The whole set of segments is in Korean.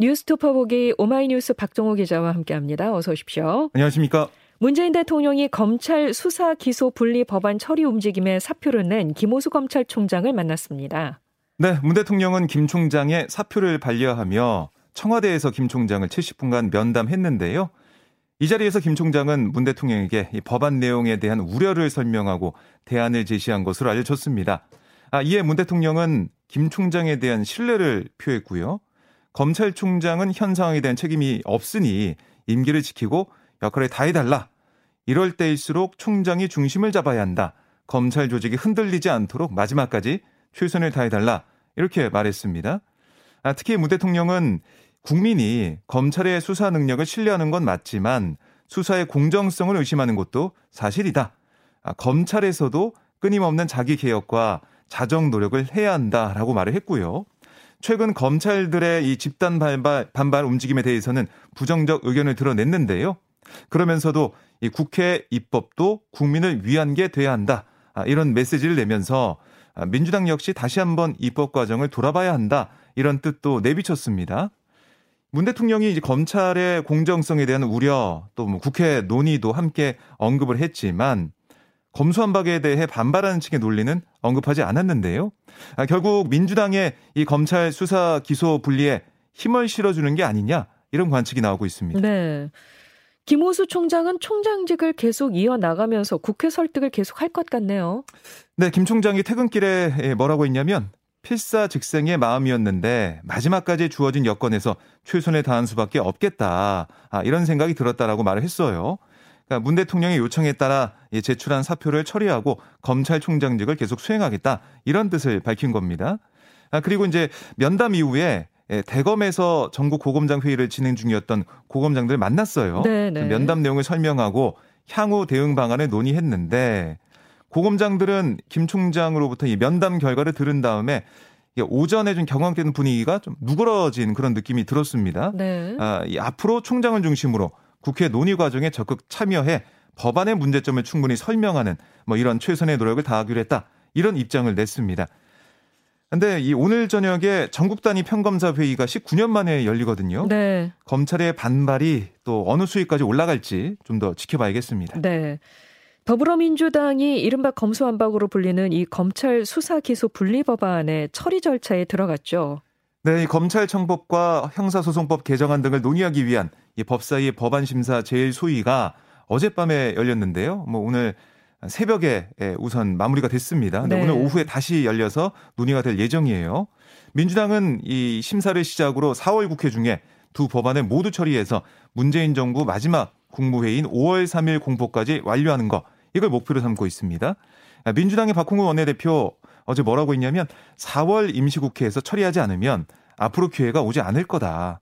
뉴스토퍼 보기 오마이뉴스 박정호 기자와 함께합니다. 어서 오십시오. 안녕하십니까? 문재인 대통령이 검찰 수사 기소 분리 법안 처리 움직임에 사표를 낸 김호수 검찰총장을 만났습니다. 네, 문 대통령은 김 총장의 사표를 반려하며 청와대에서 김 총장을 70분간 면담했는데요. 이 자리에서 김 총장은 문 대통령에게 이 법안 내용에 대한 우려를 설명하고 대안을 제시한 것으로 알려졌습니다. 아, 이에 문 대통령은 김 총장에 대한 신뢰를 표했고요. 검찰총장은 현 상황에 대한 책임이 없으니 임기를 지키고 역할을 다해달라. 이럴 때일수록 총장이 중심을 잡아야 한다. 검찰 조직이 흔들리지 않도록 마지막까지 최선을 다해달라. 이렇게 말했습니다. 아, 특히 문 대통령은 국민이 검찰의 수사 능력을 신뢰하는 건 맞지만 수사의 공정성을 의심하는 것도 사실이다. 아, 검찰에서도 끊임없는 자기 개혁과 자정 노력을 해야 한다라고 말을 했고요. 최근 검찰들의 이 집단 반발, 반발 움직임에 대해서는 부정적 의견을 드러냈는데요. 그러면서도 이 국회 입법도 국민을 위한 게 돼야 한다. 아, 이런 메시지를 내면서 아, 민주당 역시 다시 한번 입법 과정을 돌아봐야 한다. 이런 뜻도 내비쳤습니다. 문 대통령이 이제 검찰의 공정성에 대한 우려 또 뭐 국회 논의도 함께 언급을 했지만 검수한박에 대해 반발하는 측의 논리는 언급하지 않았는데요. 아, 결국 민주당의 이 검찰 수사 기소 분리에 힘을 실어주는 게 아니냐 이런 관측이 나오고 있습니다. 네. 김호수 총장은 총장직을 계속 이어나가면서 국회 설득을 계속 할 것 같네요. 네, 김 총장이 퇴근길에 예, 뭐라고 했냐면 필사즉생의 마음이었는데 마지막까지 주어진 여건에서 최선을 다한 수밖에 없겠다. 아, 이런 생각이 들었다라고 말을 했어요. 그러니까 문 대통령의 요청에 따라 제출한 사표를 처리하고 검찰총장직을 계속 수행하겠다 이런 뜻을 밝힌 겁니다. 아, 그리고 이제 면담 이후에 대검에서 전국 고검장 회의를 진행 중이었던 고검장들 만났어요. 네네. 네. 면담 내용을 설명하고 향후 대응 방안을 논의했는데 고검장들은 김 총장으로부터 이 면담 결과를 들은 다음에 오전에 좀 경황된 분위기가 좀 누그러진 그런 느낌이 들었습니다. 네. 아, 이 앞으로 총장을 중심으로 국회 논의 과정에 적극 참여해 법안의 문제점을 충분히 설명하는 뭐 이런 최선의 노력을 다하기로 했다. 이런 입장을 냈습니다. 근데 이 오늘 저녁에 전국 단위 평검사 회의가 19년 만에 열리거든요. 네. 검찰의 반발이 또 어느 수위까지 올라갈지 좀 더 지켜봐야겠습니다. 네. 더불어민주당이 이른바 검수완박으로 불리는 이 검찰 수사 기소 분리 법안의 처리 절차에 들어갔죠. 네, 이 검찰청법과 형사소송법 개정안 등을 논의하기 위한 이 법사위의 법안 심사 제일 소위가 어젯밤에 열렸는데요. 뭐 오늘 새벽에 우선 마무리가 됐습니다. 근데 네. 오늘 오후에 다시 열려서 논의가 될 예정이에요. 민주당은 이 심사를 시작으로 4월 국회 중에 두 법안을 모두 처리해서 문재인 정부 마지막 국무회의인 5월 3일 공포까지 완료하는 거 이걸 목표로 삼고 있습니다. 민주당의 박홍근 원내대표 어제 뭐라고 했냐면 4월 임시국회에서 처리하지 않으면 앞으로 기회가 오지 않을 거다.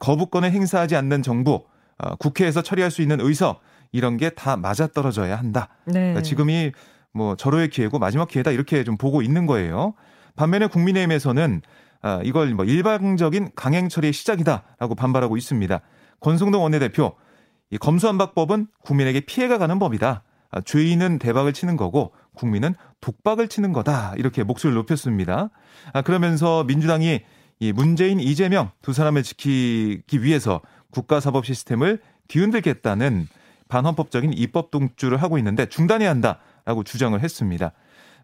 거부권을 행사하지 않는 정부, 어, 국회에서 처리할 수 있는 의석 이런 게 다 맞아떨어져야 한다. 네. 그러니까 지금이 뭐 절호의 기회고 마지막 기회다 이렇게 좀 보고 있는 거예요. 반면에 국민의힘에서는 아, 이걸 뭐 일방적인 강행 처리의 시작이다라고 반발하고 있습니다. 권성동 원내대표 이 검수안박법은 국민에게 피해가 가는 법이다. 아, 죄인은 대박을 치는 거고 국민은 독박을 치는 거다. 이렇게 목소리를 높였습니다. 아, 그러면서 민주당이 이 문재인 이재명 두 사람을 지키기 위해서 국가사법 시스템을 뒤흔들겠다는 반헌법적인 입법 동주를 하고 있는데 중단해야 한다라고 주장을 했습니다.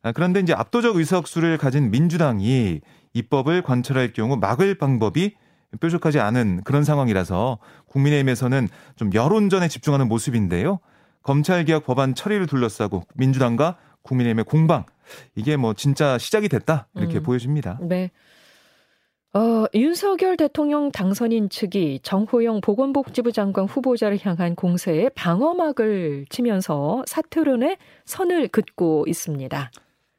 아, 그런데 이제 압도적 의석수를 가진 민주당이 입법을 관철할 경우 막을 방법이 뾰족하지 않은 그런 상황이라서 국민의힘에서는 좀 여론전에 집중하는 모습인데요. 검찰개혁 법안 처리를 둘러싸고 민주당과 국민의힘의 공방 이게 뭐 진짜 시작이 됐다 이렇게 음. 보여집니다. 네. 어, 윤석열 대통령 당선인 측이 정호영 보건복지부 장관 후보자를 향한 공세에 방어막을 치면서 사퇴론에 선을 긋고 있습니다.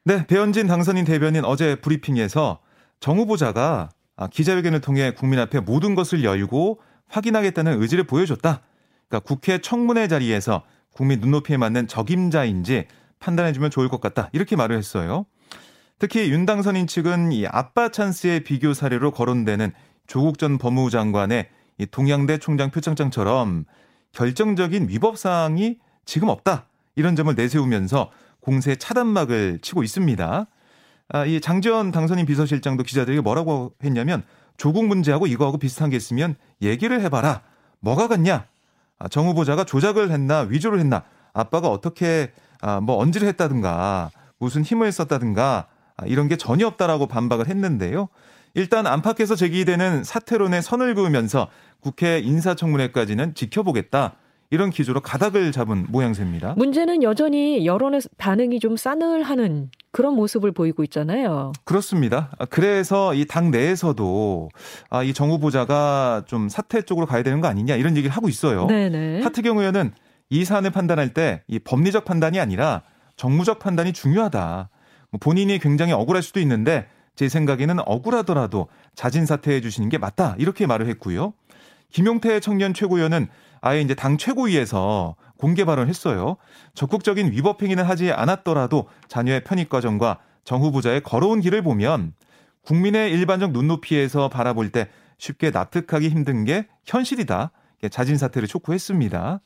네, 배현진 당선인 대변인 어제 브리핑에서 정 후보자가 아, 기자회견을 통해 국민 앞에 모든 것을 열고 확인하겠다는 의지를 보여줬다. 그러니까 국회 청문회 자리에서 국민 눈높이에 맞는 적임자인지 판단해주면 좋을 것 같다. 이렇게 말을 했어요. 특히 윤 당선인 측은 이 아빠 찬스의 비교 사례로 거론되는 조국 전 법무부 장관의 이 동양대 총장 표창장처럼 결정적인 위법 사항이 지금 없다. 이런 점을 내세우면서 공세 차단막을 치고 있습니다. 아, 이 장지원 당선인 비서실장도 기자들에게 뭐라고 했냐면 조국 문제하고 이거하고 비슷한 게 있으면 얘기를 해봐라. 뭐가 같냐? 아, 정 후보자가 조작을 했나 위조를 했나? 아빠가 어떻게 아, 뭐 언지를 했다든가 무슨 힘을 썼다든가 아, 이런 게 전혀 없다라고 반박을 했는데요. 일단 안팎에서 제기되는 사퇴론에 선을 그으면서 국회 인사청문회까지는 지켜보겠다. 이런 기조로 가닥을 잡은 모양새입니다. 문제는 여전히 여론의 반응이 좀 싸늘하는 그런 모습을 보이고 있잖아요. 그렇습니다. 그래서 이 당 내에서도 아, 이 정 후보자가 좀 사퇴 쪽으로 가야 되는 거 아니냐 이런 얘기를 하고 있어요. 네네. 하태경 의원은 이 사안을 판단할 때 이 법리적 판단이 아니라 정무적 판단이 중요하다. 뭐 본인이 굉장히 억울할 수도 있는데 제 생각에는 억울하더라도 자진 사퇴해 주시는 게 맞다. 이렇게 말을 했고요. 김용태 청년 최고위원은 아예 이제 당 최고위에서 공개 발언했어요. 적극적인 위법 행위는 하지 않았더라도 자녀의 편입 과정과 정 후보자의 걸어온 길을 보면 국민의 일반적 눈높이에서 바라볼 때 쉽게 납득하기 힘든 게 현실이다. 자진 사퇴를 촉구했습니다.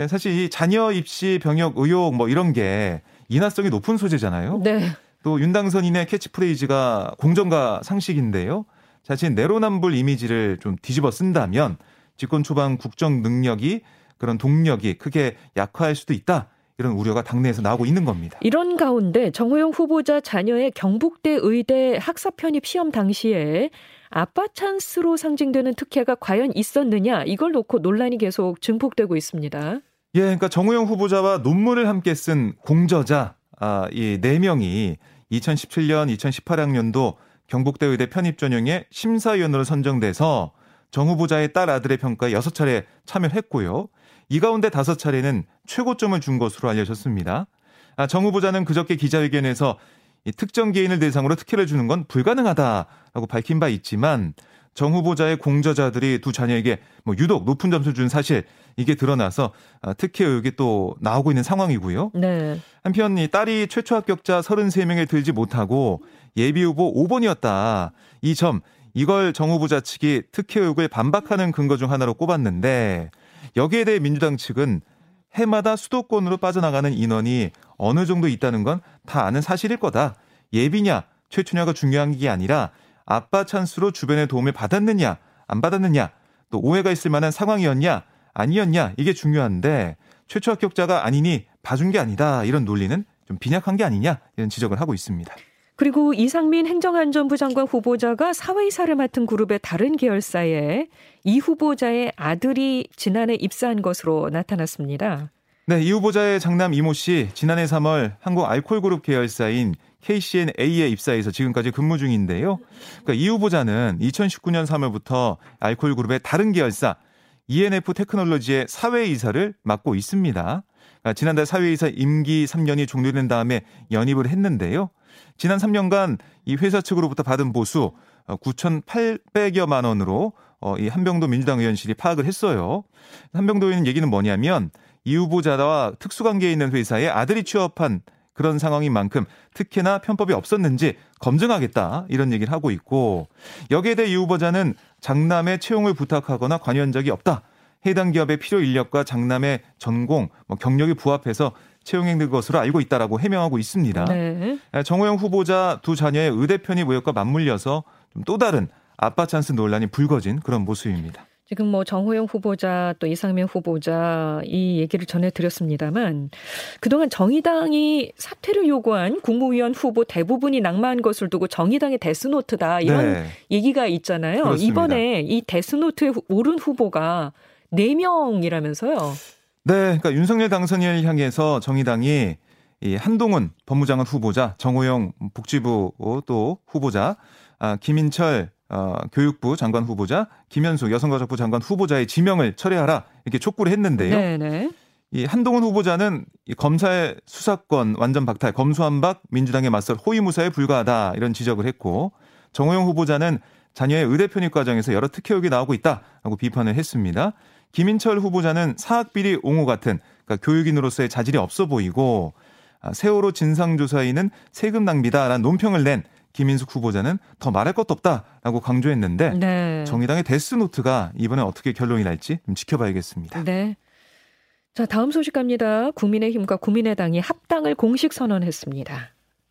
예, 사실 이 자녀 입시 병역 의혹 뭐 이런 게 인화성이 높은 소재잖아요. 네. 또 윤당선인의 캐치프레이즈가 공정과 상식인데요. 자신 내로남불 이미지를 좀 뒤집어 쓴다면 집권 초반 국정 능력이 그런 동력이 크게 약화할 수도 있다. 이런 우려가 당내에서 나오고 있는 겁니다. 이런 가운데 정호영 후보자 자녀의 경북대 의대 학사 편입 시험 당시에 아빠 찬스로 상징되는 특혜가 과연 있었느냐 이걸 놓고 논란이 계속 증폭되고 있습니다. 예, 그러니까 정호영 후보자와 논문을 함께 쓴 공저자 아, 이네 명이 2017년, 2018학년도 경북대 의대 편입 전형의 심사위원으로 선정돼서 정 후보자의 딸 아들의 평가에 6차례 참여했고요. 이 가운데 5차례는 최고점을 준 것으로 알려졌습니다. 아, 정 후보자는 그저께 기자회견에서 특정 개인을 대상으로 특혜를 주는 건 불가능하다라고 밝힌 바 있지만 정 후보자의 공저자들이 두 자녀에게 뭐 유독 높은 점수를 준 사실 이게 드러나서 아, 특혜 의혹이 또 나오고 있는 상황이고요. 네. 한편 이 딸이 최초 합격자 33명에 들지 못하고 예비 후보 5번이었다. 이 점 이걸 정 후보자 측이 특혜 의혹을 반박하는 근거 중 하나로 꼽았는데 여기에 대해 민주당 측은 해마다 수도권으로 빠져나가는 인원이 어느 정도 있다는 건 다 아는 사실일 거다. 예비냐 최초냐가 중요한 게 아니라 아빠 찬스로 주변의 도움을 받았느냐 안 받았느냐 또 오해가 있을 만한 상황이었냐 아니었냐 이게 중요한데 최초 합격자가 아니니 봐준 게 아니다 이런 논리는 좀 빈약한 게 아니냐 이런 지적을 하고 있습니다. 그리고 이상민 행정안전부 장관 후보자가 사회이사를 맡은 그룹의 다른 계열사에 이 후보자의 아들이 지난해 입사한 것으로 나타났습니다. 네, 이 후보자의 장남 이모 씨 지난해 3월 한국 알콜그룹 계열사인 KCNA에 입사해서 지금까지 근무 중인데요. 그러니까 이 후보자는 2019년 3월부터 알콜그룹의 다른 계열사 ENF 테크놀로지의 사회이사를 맡고 있습니다. 그러니까 지난달 사회이사 임기 3년이 종료된 다음에 연입을 했는데요. 지난 3년간 이 회사 측으로부터 받은 보수 9,800여만 어, 원으로 어, 이 한병도 민주당 의원실이 파악을 했어요. 한병도 의원 얘기는 뭐냐면 이 후보자와 특수관계에 있는 회사에 아들이 취업한 그런 상황인 만큼 특혜나 편법이 없었는지 검증하겠다 이런 얘기를 하고 있고 여기에 대해 이 후보자는 장남의 채용을 부탁하거나 관여한 적이 없다. 해당 기업의 필요 인력과 장남의 전공, 뭐 경력이 부합해서 채용행된 것으로 알고 있다라고 해명하고 있습니다. 네. 정호영 후보자 두 자녀의 의대 편입 의혹과 맞물려서 또 다른 아빠 찬스 논란이 불거진 그런 모습입니다. 지금 뭐 정호영 후보자 또 이상민 후보자 이 얘기를 전해드렸습니다만 그동안 정의당이 사퇴를 요구한 국무위원 후보 대부분이 낙마한 것을 두고 정의당의 데스노트다 이런 네. 얘기가 있잖아요. 그렇습니다. 이번에 이 데스노트에 오른 후보가 4명이라면서요. 네, 그러니까 윤석열 당선인을 향해서 정의당이 이 한동훈 법무장관 후보자, 정호영 복지부 또 후보자, 아, 김인철 어, 교육부 장관 후보자, 김현수 여성가족부 장관 후보자의 지명을 철회하라 이렇게 촉구를 했는데요. 네네. 네. 이 한동훈 후보자는 이 검사의 수사권 완전 박탈, 검수한박 민주당에 맞설 호위무사에 불과하다 이런 지적을 했고 정호영 후보자는 자녀의 의대 편입 과정에서 여러 특혜 의혹이 나오고 있다라고 비판을 했습니다. 김인철 후보자는 사학비리 옹호 같은 그러니까 교육인으로서의 자질이 없어 보이고 아, 세월호 진상조사인은 세금 낭비다라는 논평을 낸 김인숙 후보자는 더 말할 것도 없다라고 강조했는데 네. 정의당의 데스노트가 이번에 어떻게 결론이 날지 좀 지켜봐야겠습니다. 네. 자, 다음 소식 갑니다. 국민의힘과 국민의당이 합당을 공식 선언했습니다.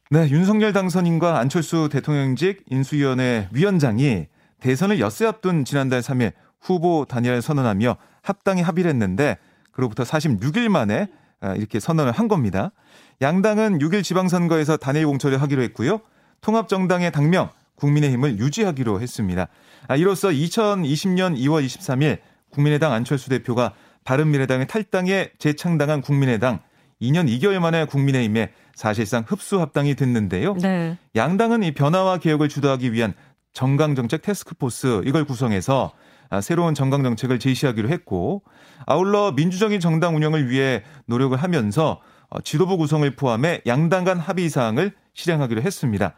네, 윤석열 당선인과 안철수 대통령직 인수위원회 위원장이 대선을 엿새 앞둔 지난달 3일 후보 단일을 선언하며 합당이 합의를 했는데 그로부터 46일 만에 아, 이렇게 선언을 한 겁니다. 양당은 6일 지방선거에서 단일 공천을 하기로 했고요. 통합정당의 당명 국민의힘을 유지하기로 했습니다. 아, 이로써 2020년 2월 23일 국민의당 안철수 대표가 바른미래당의 탈당에 재창당한 국민의당 2년 2개월 만에 국민의힘에 사실상 흡수 합당이 됐는데요. 네. 양당은 이 변화와 개혁을 주도하기 위한 정강정책 테스크포스 이걸 구성해서 아, 새로운 정강 정책을 제시하기로 했고 아울러 민주적인 정당 운영을 위해 노력을 하면서 어, 지도부 구성을 포함해 양당 간 합의 사항을 실행하기로 했습니다.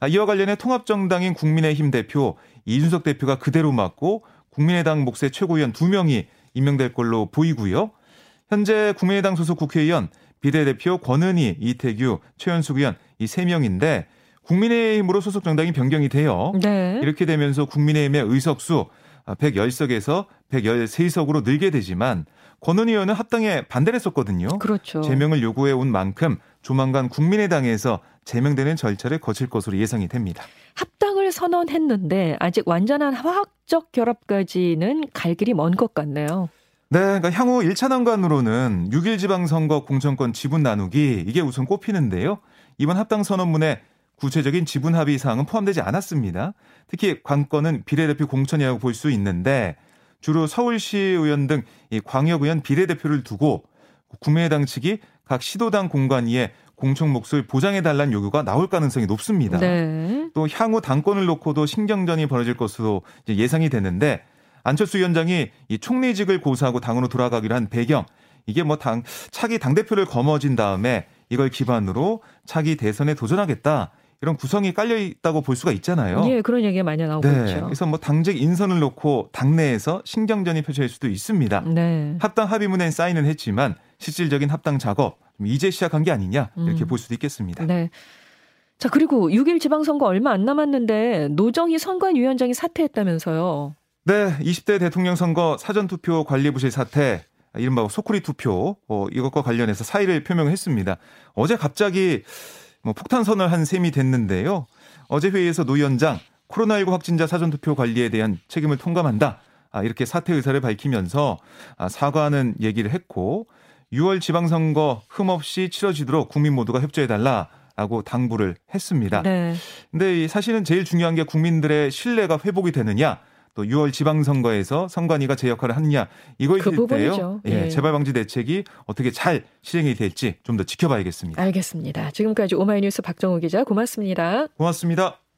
아, 이와 관련해 통합정당인 국민의힘 대표 이준석 대표가 그대로 맡고 국민의당 몫의 최고위원 2명이 임명될 걸로 보이고요. 현재 국민의당 소속 국회의원 비례대표 권은희, 이태규, 최현숙 의원 이 3명인데 국민의힘으로 소속 정당이 변경이 돼요. 네. 이렇게 되면서 국민의힘의 의석수 110석에서 113석으로 늘게 되지만 권은희 의원은 합당에 반대를 했었거든요. 그렇죠. 제명을 요구해 온 만큼 조만간 국민의당에서 제명되는 절차를 거칠 것으로 예상이 됩니다. 합당을 선언했는데 아직 완전한 화학적 결합까지는 갈 길이 먼 것 같네요. 네, 그러니까 향후 1차 난관으로는 6일 지방선거 공천권 지분 나누기 이게 우선 꼽히는데요. 이번 합당 선언문에 구체적인 지분 합의 사항은 포함되지 않았습니다. 특히 관건은 비례대표 공천이라고 볼 수 있는데 주로 서울시 의원 등 광역 의원 비례대표를 두고 국민의당 측이 각 시도당 공관위에 공천 몫을 보장해 달라는 요구가 나올 가능성이 높습니다. 네. 또 향후 당권을 놓고도 신경전이 벌어질 것으로 예상이 되는데 안철수 위원장이 이 총리직을 고수하고 당으로 돌아가기로 한 배경 이게 뭐 당 차기 당 대표를 거머쥔 다음에 이걸 기반으로 차기 대선에 도전하겠다 이런 구성이 깔려 있다고 볼 수가 있잖아요. 예, 그런 얘기가 많이 나오고 네, 있죠. 그래서 뭐 당직 인선을 놓고 당내에서 신경전이 펼쳐질 수도 있습니다. 네. 합당 합의문엔 사인은 했지만 실질적인 합당 작업 이제 시작한 게 아니냐 이렇게 음. 볼 수도 있겠습니다. 네. 자, 그리고 6일 지방선거 얼마 안 남았는데 노정희 선관위원장이 사퇴했다면서요. 네, 20대 대통령 선거 사전투표 관리부실 사태 이른바 소쿠리 투표 어, 이것과 관련해서 사의를 표명했습니다. 어제 갑자기 뭐 폭탄 선을 한 셈이 됐는데요. 어제 회의에서 노 위원장 코로나19 확진자 사전투표 관리에 대한 책임을 통감한다. 아, 이렇게 사퇴 의사를 밝히면서 아, 사과하는 얘기를 했고 6월 지방선거 흠없이 치러지도록 국민 모두가 협조해달라 라고 당부를 했습니다. 네. 근데 사실은 제일 중요한 게 국민들의 신뢰가 회복이 되느냐 또 6월 지방선거에서 선관위가 제 역할을 하느냐 이거일 그 때요. 예, 예. 재발 방지 대책이 어떻게 잘 실행이 될지 좀 더 지켜봐야겠습니다. 알겠습니다. 지금까지 오마이뉴스 박정우 기자 고맙습니다. 고맙습니다.